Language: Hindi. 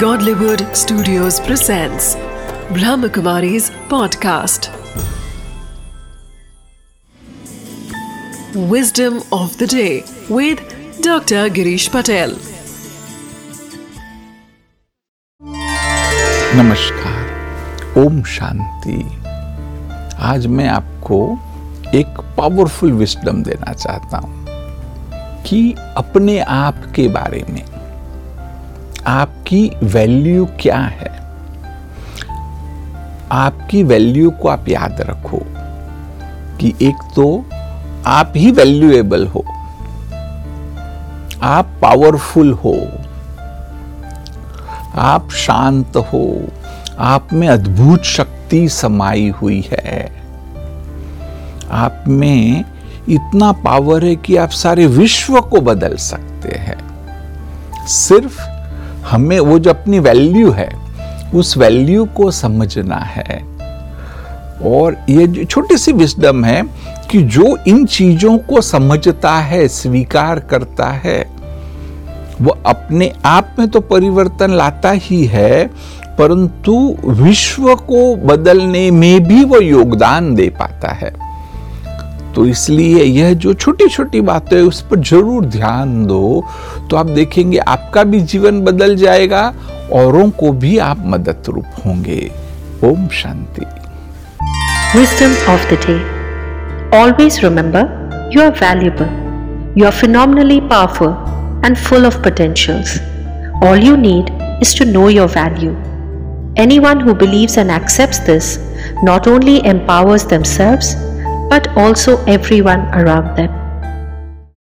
Godlywood Studios presents Brahmakumari's podcast. Wisdom of the day with Dr. Girish Patel. नमस्कार ओम शांति आज मैं आपको एक पावरफुल विस्डम देना चाहता हूँ कि अपने आप के बारे में आपकी वैल्यू क्या है? आपकी वैल्यू को आप याद रखो कि एक तो आप ही वैल्यूएबल हो। आप पावरफुल हो। आप शांत हो। आप में अद्भुत शक्ति समाई हुई है। आप में इतना पावर है कि आप सारे विश्व को बदल सकते हैं। सिर्फ़ हमें वो जो अपनी वैल्यू है, उस वैल्यू को समझना है। और ये जो छोटी सी विस्डम है कि जो इन चीज़ों को समझता है, स्वीकार करता है, वो अपने आप में तो परिवर्तन लाता ही है, परंतु विश्व को बदलने में भी वो योगदान दे पाता है। तो इसलिए यह जो छोटी छोटी बातें उस पर ज़रूर ध्यान दो तो आप देखेंगे आपका भी जीवन बदल जाएगा, औरों को भी आप मदद रूप होंगे। Om Shanti. Always remember you are valuable you are phenomenally powerful and full of potentials all you need is to know your value anyone who believes and accepts this not only empowers themselves but also everyone around them.